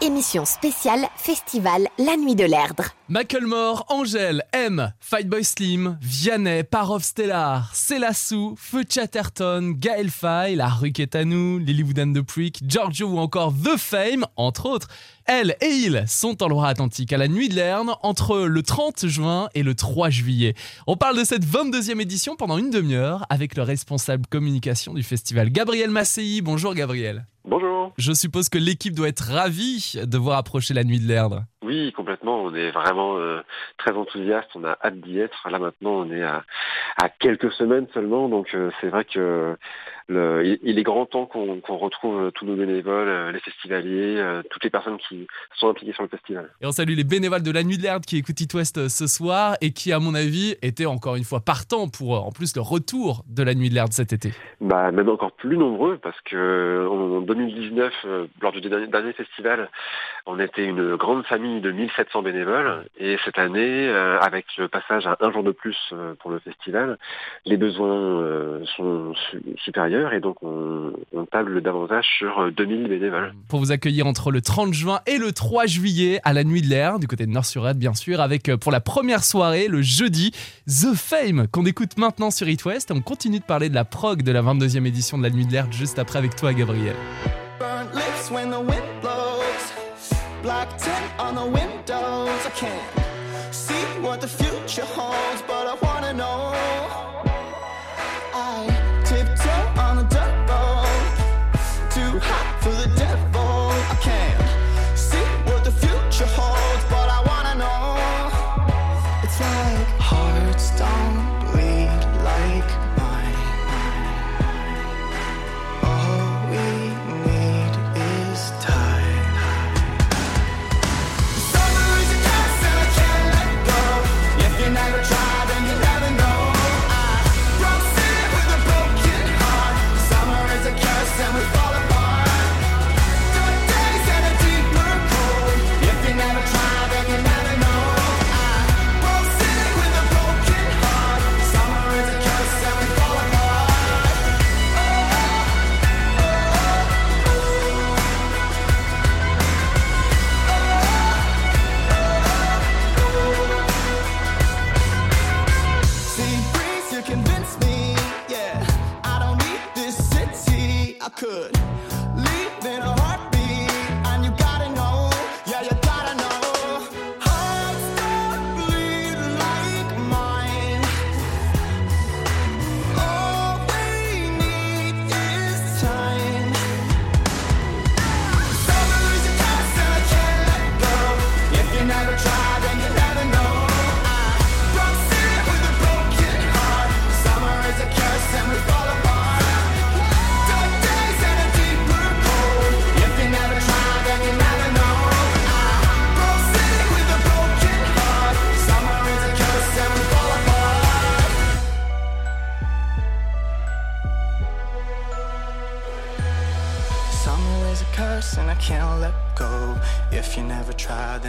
Émission spéciale Festival La Nuit de l'Erdre. Macklemore, Angèle, M, Fightboy Slim, Vianney, Parov Stellar, Célassou, Feu Chatterton, Gaël Faye, La Rue Ketanou, Lily Wooden de Prick, Giorgio ou encore The Fame, entre autres. Elle et il sont en Loire-Atlantique à la Nuit de l'Erne entre le 30 juin et le 3 juillet. On parle de cette 22e édition pendant une demi-heure avec le responsable communication du festival, Gabriel Massey. Bonjour Gabriel. Bonjour. Je suppose que l'équipe doit être ravie de voir approcher la Nuit de l'Erdre. Oui, complètement. On est vraiment euh, très enthousiaste. On a hâte d'y être. Là maintenant, on est à, quelques semaines seulement, donc euh, c'est vrai que le, il, est grand temps qu'on retrouve tous nos bénévoles, euh, les festivaliers, euh, toutes les personnes qui sont impliquées sur le festival. Et on salue les bénévoles de la Nuit de l'Erdre qui écoutent It West euh, ce soir et qui, à mon avis, étaient encore une fois partants pour, euh, en plus, le retour de la Nuit de l'Erdre cet été. Bah, même encore plus nombreux parce que en 2019, euh, lors du dernier, festival, on était une grande famille de 1700 bénévoles et cette année, euh, avec le passage à un jour de plus euh, pour le festival, les besoins euh, sont su- et donc on, on table davantage sur euh, 2000 bénévoles. Pour vous accueillir entre le 30 juin et le 3 juillet à la Nuit de l'Erdre, du côté de Nord-sur-Erdre, bien sûr, avec euh, pour la première soirée, le jeudi, The Fame, qu'on écoute maintenant sur It West. On continue de parler de la prog de la 22e édition de la Nuit de l'Erdre juste après avec toi, Gabriel. Burnt lips when the wind blows. Black tint on the windows. I can't see what the future holds, but I wanna know.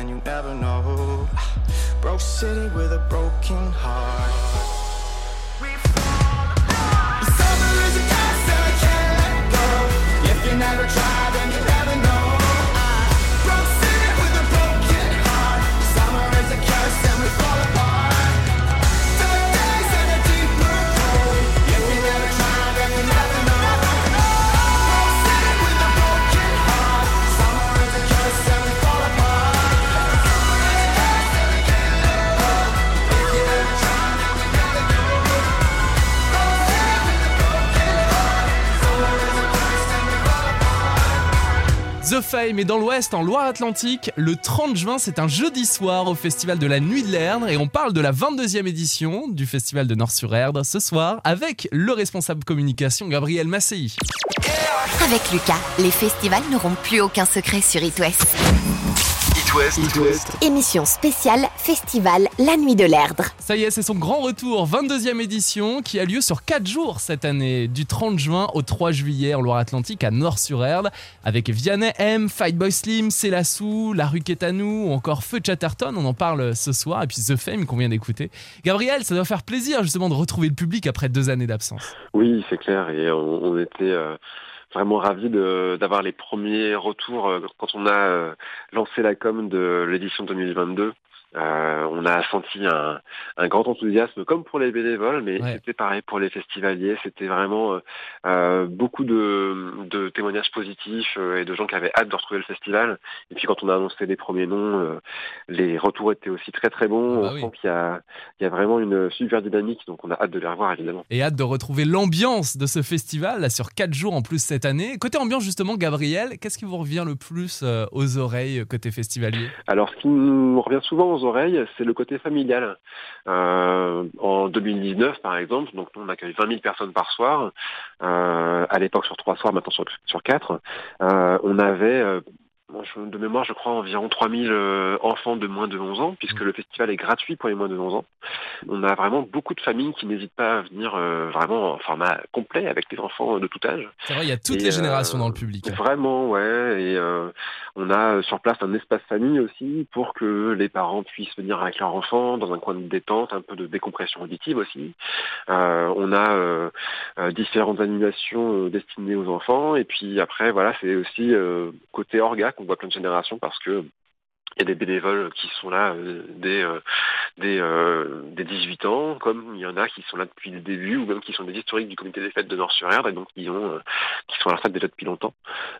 You never know. Broke city with a broken heart. Fame est dans l'Ouest, en Loire-Atlantique. Le 30 juin, c'est un jeudi soir au Festival de la Nuit de l'Erdre et on parle de la 22e édition du Festival de Nord-sur-Erdre ce soir avec le responsable communication Gabriel Massey. Avec Lucas, les festivals n'auront plus aucun secret sur It West. It West. Émission spéciale Festival La Nuit de l'Erdre. Ça y est, c'est son grand retour, 22e édition qui a lieu sur 4 jours cette année, du 30 juin au 3 juillet en Loire-Atlantique à Nord-sur-Erdre, avec Vianney M, Fightboy Slim, Célassou, La Rue Quétanou ou encore Feu Chatterton, on en parle ce soir, et puis The Fame qu'on vient d'écouter. Gabriel, ça doit faire plaisir justement de retrouver le public après deux années d'absence. Oui, c'est clair et on, on était euh, vraiment ravi d'avoir les premiers retours euh, quand on a euh, lancé la com de l'édition 2022. Euh, on a senti un, un grand enthousiasme comme pour les bénévoles, mais Ouais. c'était pareil pour les festivaliers. C'était vraiment euh, euh, beaucoup de, de témoignages positifs et de gens qui avaient hâte de retrouver le festival. Et puis quand on a annoncé les premiers noms, les retours étaient aussi très très bons. Ah bah on oui. sent qu'il y a, il y a vraiment une super dynamique, donc on a hâte de les revoir évidemment. Et hâte de retrouver l'ambiance de ce festival, là, sur 4 jours en plus cette année. Côté ambiance, justement, Gabriel, qu'est-ce qui vous revient le plus aux oreilles côté festivalier? Alors, ce qui nous revient souvent aux oreilles, c'est le côté familial. Euh, en 2019, par exemple, donc on accueille 20 000 personnes par soir. Euh, à l'époque sur trois soirs, maintenant sur, sur quatre. Euh, on avait, de mémoire, je crois, environ 3 000 euh, enfants de moins de 11 ans, puisque le festival est gratuit pour les moins de 11 ans. On a vraiment beaucoup de familles qui n'hésitent pas à venir euh, vraiment en format complet avec des enfants de tout âge. C'est vrai, il y a toutes Et, les générations euh, dans le public. Vraiment, ouais. Et euh, on a sur place un espace famille aussi pour que les parents puissent venir avec leurs enfants dans un coin de détente, un peu de décompression auditive aussi. On a différentes animations destinées aux enfants. Et puis après, voilà, c'est aussi côté orga qu'on voit plein de générations parce que il y a des bénévoles qui sont là euh, dès, euh, dès, euh, dès 18 ans, comme il y en a qui sont là depuis le début, ou même qui sont des historiques du comité des fêtes de Nord-sur-Erdre, et donc qui, ont, euh, qui sont à la retraite déjà depuis longtemps.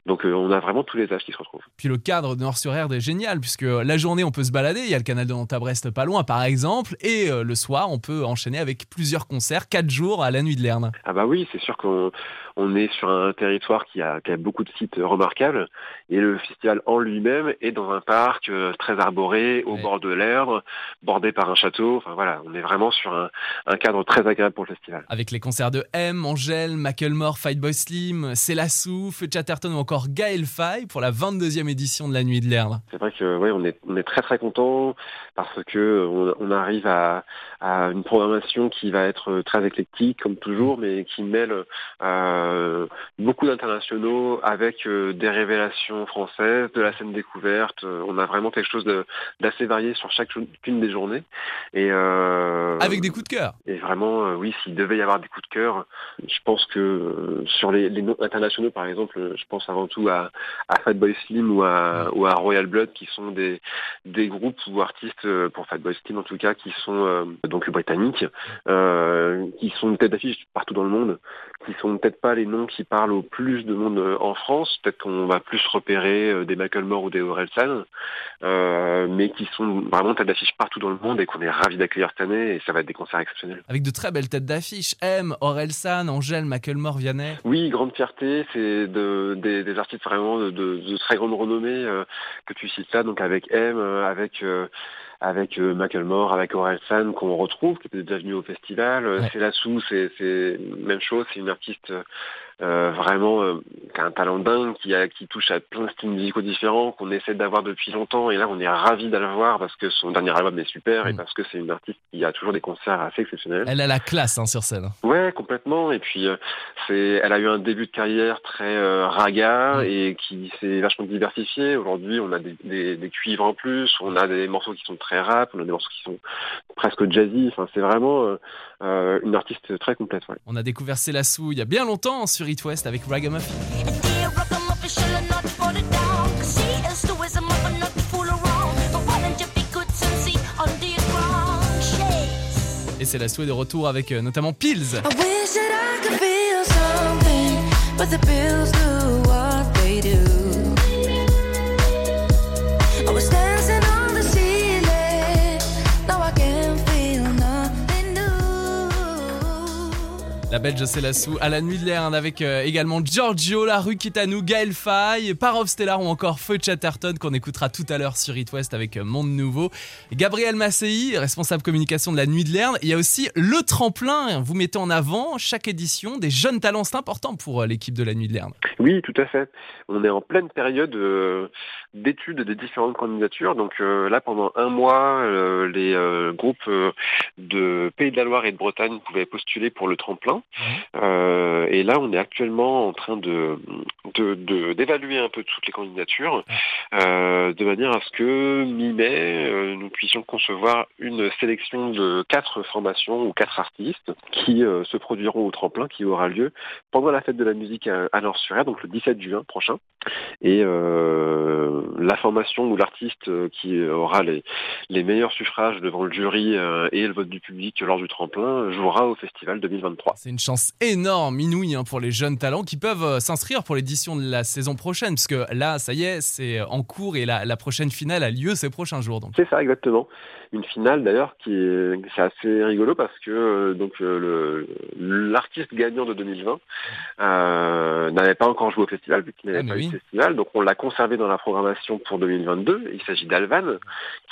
Donc euh, on a vraiment tous les âges qui se retrouvent. Puis le cadre de Nord-sur-Erdre est génial, puisque la journée, on peut se balader. Il y a le canal de Nantes-à-Brest pas loin, par exemple. Et euh, le soir, on peut enchaîner avec plusieurs concerts, 4 jours à la nuit de Lerne. Ah bah oui, c'est sûr qu'on on est sur un territoire qui a, qui a beaucoup de sites remarquables, et le festival en lui-même est dans un parc euh, très arboré, au Ouais. bord de l'Erdre, bordé par un château. Enfin voilà, on est vraiment sur un, un cadre très agréable pour le festival. Avec les concerts de M, Angèle, Macklemore, Boy Slim, Célassou, Feu Chatterton ou encore Gaël Faye pour la 22e édition de la nuit de Lerne. C'est vrai que ouais, on est on est très très content parce que on, on arrive à, à une programmation qui va être très éclectique comme toujours, mais qui mêle euh, beaucoup d'internationaux avec euh, des révélations françaises, de la scène découverte. Euh, On a vraiment quelque chose d'assez varié sur chacune des journées et euh, Avec des coups de cœur. et vraiment, euh, oui, s'il devait y avoir des coups de cœur, je pense que euh, sur les, les noms internationaux, par exemple, euh, je pense avant tout à, à Fatboy Slim ou à, ou à Royal Blood, qui sont des, des groupes ou artistes, euh, pour Fatboy Slim en tout cas, qui sont euh, donc britanniques, euh, qui sont une tête d'affiche partout dans le monde, qui sont peut-être pas les noms qui parlent au plus de monde euh, en France, peut-être qu'on va plus repérer euh, des Macklemore ou des Orelsan, euh, mais qui sont vraiment tête d'affiche partout dans le monde et qu'on est ravis d'accueillir cette année, et ça va être des concerts exceptionnels. Avec de très belles têtes d'affiche. M, Orelsan, Angèle, Macklemore, Vianney. Oui, grande fierté, c'est de, des, des artistes vraiment de, de, de très grande renommée euh, que tu cites là, donc avec M, avec euh, avec euh, Macklemore, avec Orelsan qu'on retrouve, qui était déjà venu au festival. Euh, Ouais. C'est c'est même chose, c'est une artiste euh, vraiment euh, qui a un talent dingue, qui a qui touche à plein de styles musicaux différents, qu'on essaie d'avoir depuis longtemps, et là on est ravis d'aller voir parce que son dernier album est super et Mm. parce que c'est une artiste qui a toujours des concerts assez exceptionnels. Elle a la classe hein, sur scène. Ouais, complètement. Et puis, euh, c'est, elle a eu un début de carrière très raga Mm. et qui s'est vachement diversifié. Aujourd'hui, on a des, des, des cuivres en plus, on a des morceaux qui sont très rap, on a des morceaux qui sont presque jazzy. Enfin, c'est vraiment une artiste très complète. Ouais. On a découvert Célassou il y a bien longtemps sur Avec? Et Célassou est de retour avec euh, notamment Pills. La belge Célassou à la nuit de Lerne avec euh, également Giorgio, La Rue Kitano, Gaël Faye, Parov Stellar ou encore Feu Chatterton qu'on écoutera tout à l'heure sur It West avec euh, Monde Nouveau. Gabriel Massei, responsable communication de la nuit de Lerne. Il y a aussi le tremplin. Vous mettez en avant chaque édition des jeunes talents. C'est important pour euh, l'équipe de la nuit de Lerne. Oui, tout à fait. On est en pleine période euh, d'études des différentes candidatures. Donc euh, là, pendant un mois, euh, les euh, groupes euh, de Pays de la Loire et de Bretagne pouvaient postuler pour le tremplin. Euh, et là, on est actuellement en train de de- de- d'évaluer un peu toutes les candidatures, euh, de manière à ce que mi-mai, euh, nous puissions concevoir une sélection de quatre formations ou quatre artistes qui euh, se produiront au tremplin, qui aura lieu pendant la fête de la musique à, à Nord-sur-Aire, donc le 17 juin prochain. Et euh, la formation ou l'artiste euh, qui aura les, les meilleurs suffrages devant le jury euh, et le vote du public lors du tremplin jouera au festival 2023. C'est une chance énorme, inouïe, hein, pour les jeunes talents qui peuvent euh, s'inscrire pour l'édition de la saison prochaine, parce que là, ça y est, c'est en cours et la, la prochaine finale a lieu ces prochains jours. C'est ça exactement. Une finale d'ailleurs qui est c'est assez rigolo parce que donc l'artiste gagnant de 2020 euh, n'avait pas encore joué au festival vu qu'il n'avait Ah, pas eu de festival, donc on l'a conservé dans la programmation pour 2022. Il s'agit d'Alvan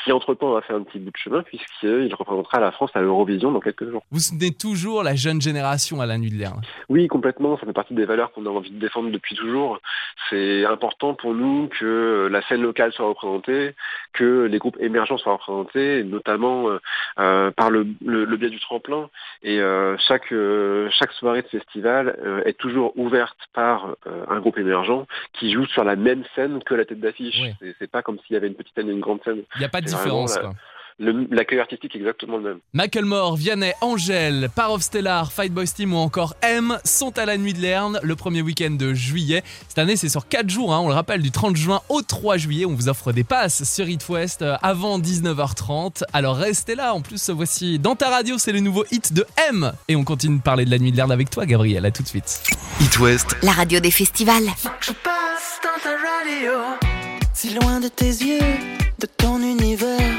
qui entre temps a fait un petit bout de chemin puisqu'il représentera la France à l'Eurovision dans quelques jours. Vous soutenez toujours la jeune génération à la nuit de l'air. Oui, complètement. Ça fait partie des valeurs qu'on a envie de défendre depuis toujours. C'est important pour nous que la scène locale soit représentée, que les groupes émergents soient représentés, notamment euh, euh, par le, le- le biais du tremplin. Et euh, chaque euh, chaque soirée de festival est toujours ouverte par un groupe émergent qui joue sur la même scène que la tête d'affiche. C'est- C'est pas comme s'il y avait une petite scène et une grande scène. Il n'y a pas de C'est différence. vraiment Quoi. Le- L'accueil artistique est exactement le même. Macklemore, Vianney, Angèle, Par of Stellar, Fight Boys Team ou encore M sont à la nuit de Lerne le premier week-end de juillet. Cette année, c'est sur 4 jours, hein, on le rappelle, du 30 juin au 3 juillet. On vous offre des passes sur It West euh, avant 19h30. Alors restez là. En plus, voici dans ta radio, c'est le nouveau hit de M. Et on continue de parler de la nuit de Lerne avec toi, Gabriel. À tout de suite. It West, La radio des festivals. Je passe dans ta radio, si loin de tes yeux, de ton univers,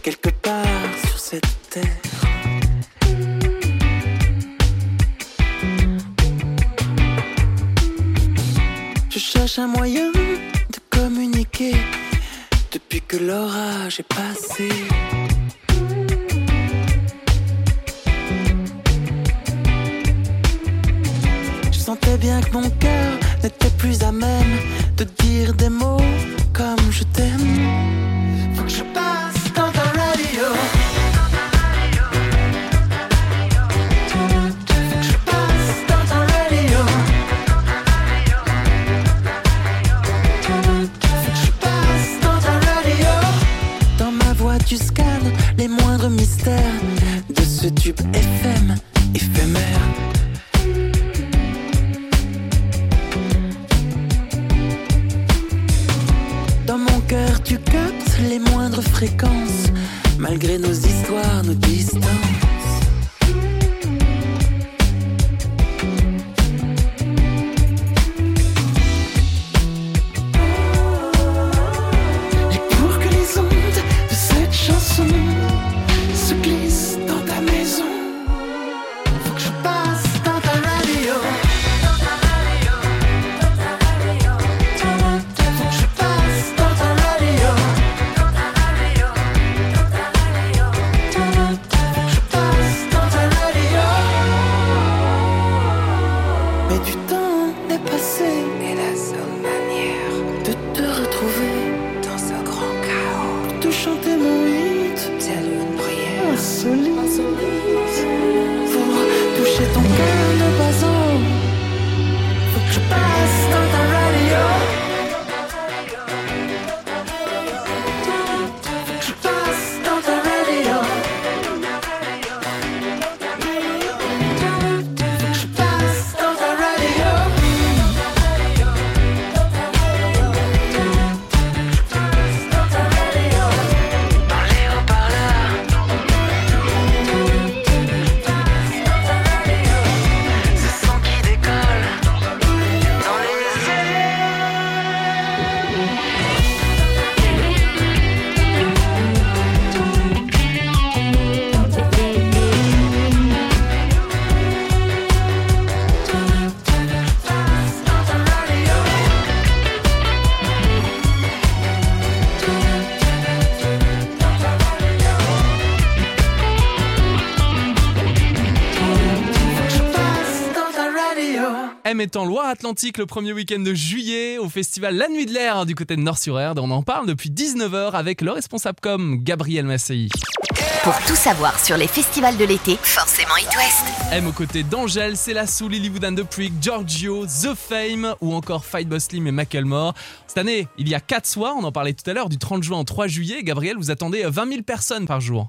quelque part sur cette terre. Je cherche un moyen de communiquer depuis que l'orage est passé. Je sentais bien que mon cœur n'était plus à même de dire des mots comme je t'aime. Fréquences, malgré nos histoires, nos distances. En Loire-Atlantique le premier week-end de juillet au festival La Nuit de l'Air du côté de Nord-sur-Erde. On en parle depuis 19h avec le responsable com Gabriel Massey. Pour tout savoir sur les festivals de l'été, forcément It West. M aux côtés d'Angèle, Célassou, Lilywood and the Prick, Giorgio, The Fame ou encore Fight Boss Slim et Macklemore. Cette année, il y a 4 soirs, on en parlait tout à l'heure, du 30 juin au 3 juillet. Gabriel, vous attendez 20 000 personnes par jour.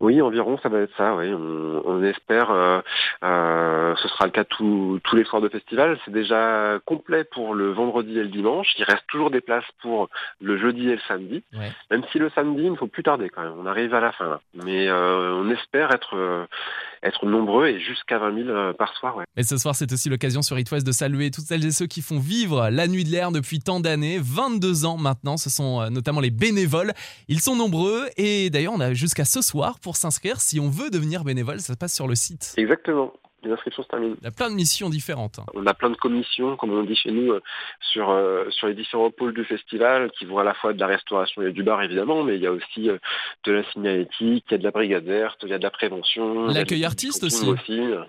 Oui, environ, ça va être ça. Oui, on, on espère. euh, euh, ce sera le cas tous tous les soirs de festival. C'est déjà complet pour le vendredi et le dimanche. Il reste toujours des places pour le jeudi et le samedi. Ouais. Même si le samedi, il ne faut plus tarder quand même. On arrive à la fin. Là. Mais euh, on espère être euh, être nombreux et jusqu'à 20 000 euh, par soir. Ouais. Et ce soir, c'est aussi l'occasion sur It West de saluer toutes celles et ceux qui font vivre la nuit de l'air depuis tant d'années, 22 ans maintenant. Ce sont notamment les bénévoles. Ils sont nombreux et d'ailleurs, on a jusqu'à ce soir pour s'inscrire. Si on veut devenir bénévole, ça se passe sur le site. Exactement. Les inscriptions se terminent. Il y a plein de missions différentes. On a plein de commissions, comme on dit chez nous, euh, sur euh, sur les différents pôles du festival, qui vont à la fois de la restauration et du bar évidemment, mais il y a aussi euh, de la signalétique, il y a de la brigade verte, il y a de la prévention, L'accueil artiste aussi, euh,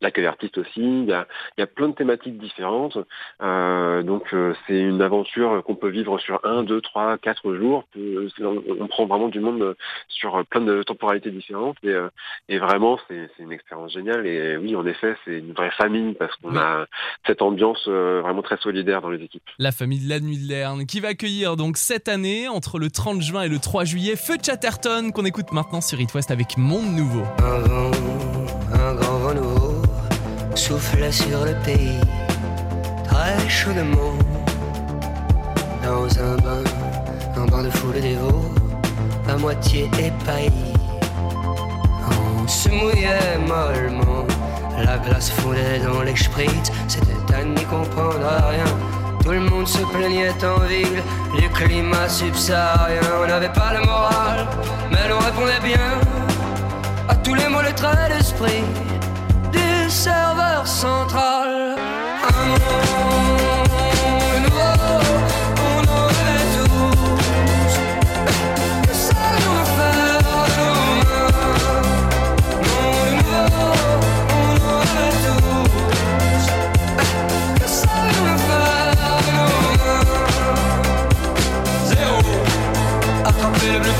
l'accueil artiste aussi. Il y a il y a plein de thématiques différentes. Donc c'est une aventure qu'on peut vivre sur un, deux, trois, quatre jours. On, on prend vraiment du monde sur plein de temporalités différentes et, et vraiment c'est c'est une expérience géniale. Et oui, en effet, c'est une vraie famille parce qu'on Oui. a cette ambiance euh, vraiment très solidaire dans les équipes. La famille de la nuit de l'Erne qui va accueillir donc cette année, entre le 30 juin et le 3 juillet, Feu Chatterton qu'on écoute maintenant sur It West avec Monde Nouveau. Un vent, un grand vent nouveau soufflait sur le pays, très chaudement. Dans un bain, un bain de foule dévot, à moitié. On se mouillait mollement, la glace fondait dans les sprites, c'était à n'y comprendre rien. Tout le monde se plaignait en ville du climat subsaharien. On n'avait pas le moral, mais l'on répondait bien à tous les mots, les traits d'esprit du serveur central. Un monde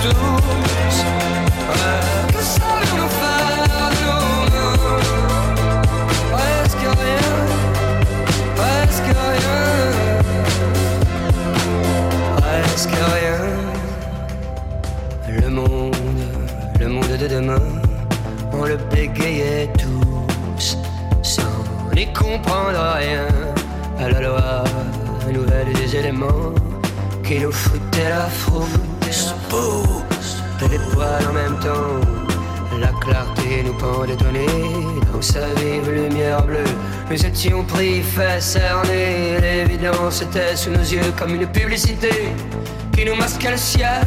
attraper le fait cerner. L'évidence sous nos yeux comme une publicité qui nous masquait le ciel.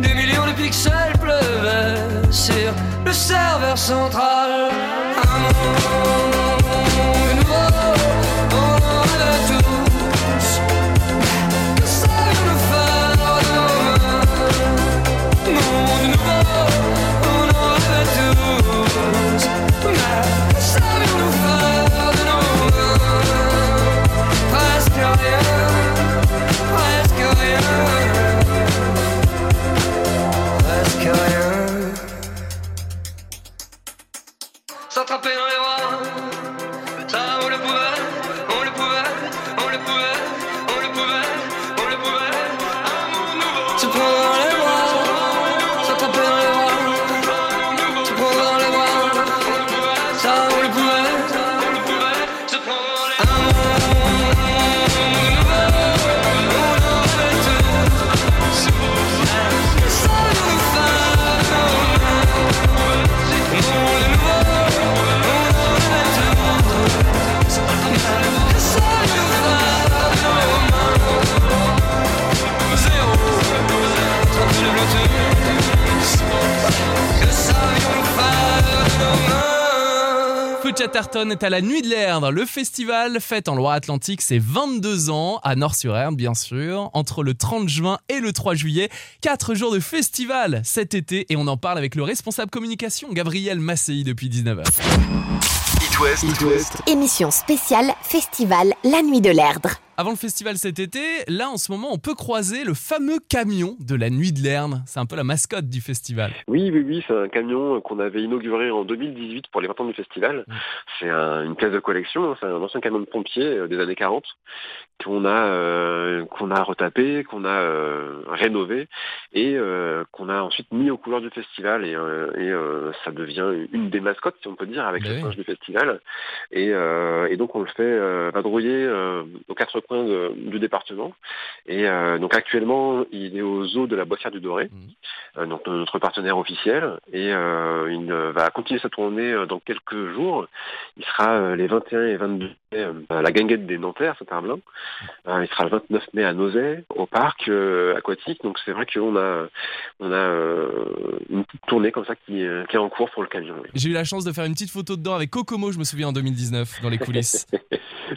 Des millions de pixels pleuvaient sur le serveur central. Nouveau. Se Chatterton est à la Nuit de l'Erdre, le festival fête en Loire-Atlantique ses 22 ans, à Nord-sur-Erdre bien sûr, entre le 30 juin et le 3 juillet. 4 jours de festival cet été et on en parle avec le responsable communication Gabriel Massey depuis 19h. It West. It West. Émission spéciale Festival La Nuit de l'Erdre. Avant le festival cet été, là en ce moment, on peut croiser le fameux camion de la Nuit de Lerne. C'est un peu la mascotte du festival. Oui, oui, oui, c'est un camion qu'on avait inauguré en 2018 pour les 20 ans du festival. C'est un- une pièce de collection, hein, c'est un ancien camion de pompier euh, des années 40 qu'on a euh, qu'on a retapé, qu'on a euh, rénové et euh, qu'on a ensuite mis aux couleurs du festival et, et, ça devient une des mascottes, si on peut dire, avec Ben les oui. singes du festival. Et, et donc on le fait vadrouiller aux quatre de- du département. Et euh, donc actuellement, il est au zoo de la Boissière du Doré, Mhm. euh, donc notre partenaire officiel. Et euh, il va continuer sa tournée dans quelques jours. Il sera les 21 et 22 mai à la Guinguette des Nanterres, c'est un blanc. Euh, il sera le 29 mai à Nozay, au parc aquatique. Donc c'est vrai qu'on a on a une petite tournée comme ça qui, qui est en cours pour le camion. oui. J'ai eu la chance de faire une petite photo dedans avec Kokomo, je me souviens en 2019, dans les coulisses.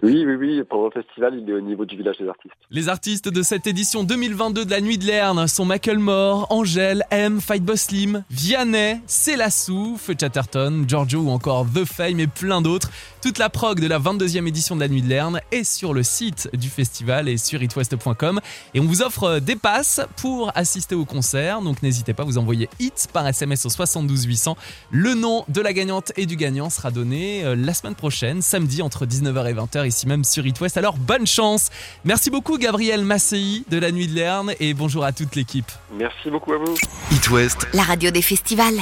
Oui, oui, oui. Pendant le festival, il est au niveau du village des artistes. Les artistes de cette édition 2022 de la Nuit de Lerne sont Macklemore, Angèle, M, Fight Boss Slim, Vianney, Célassou, Chatterton, Giorgio ou encore The Fame et plein d'autres. Toute la prog de la 22e édition de la Nuit de Lerne est sur le site du festival et sur itwest.com. Et on vous offre des passes pour assister au concert. Donc n'hésitez pas, vous envoyez HIT par SMS au 72 800. Le nom de la gagnante et du gagnant sera donné euh, la semaine prochaine, samedi entre 19h et 20h, ici même sur It West. Alors bonne chance Merci beaucoup Gabriel Massey de la Nuit de Lerne et bonjour à toute l'équipe. Merci beaucoup à vous. It West. La radio des festivals.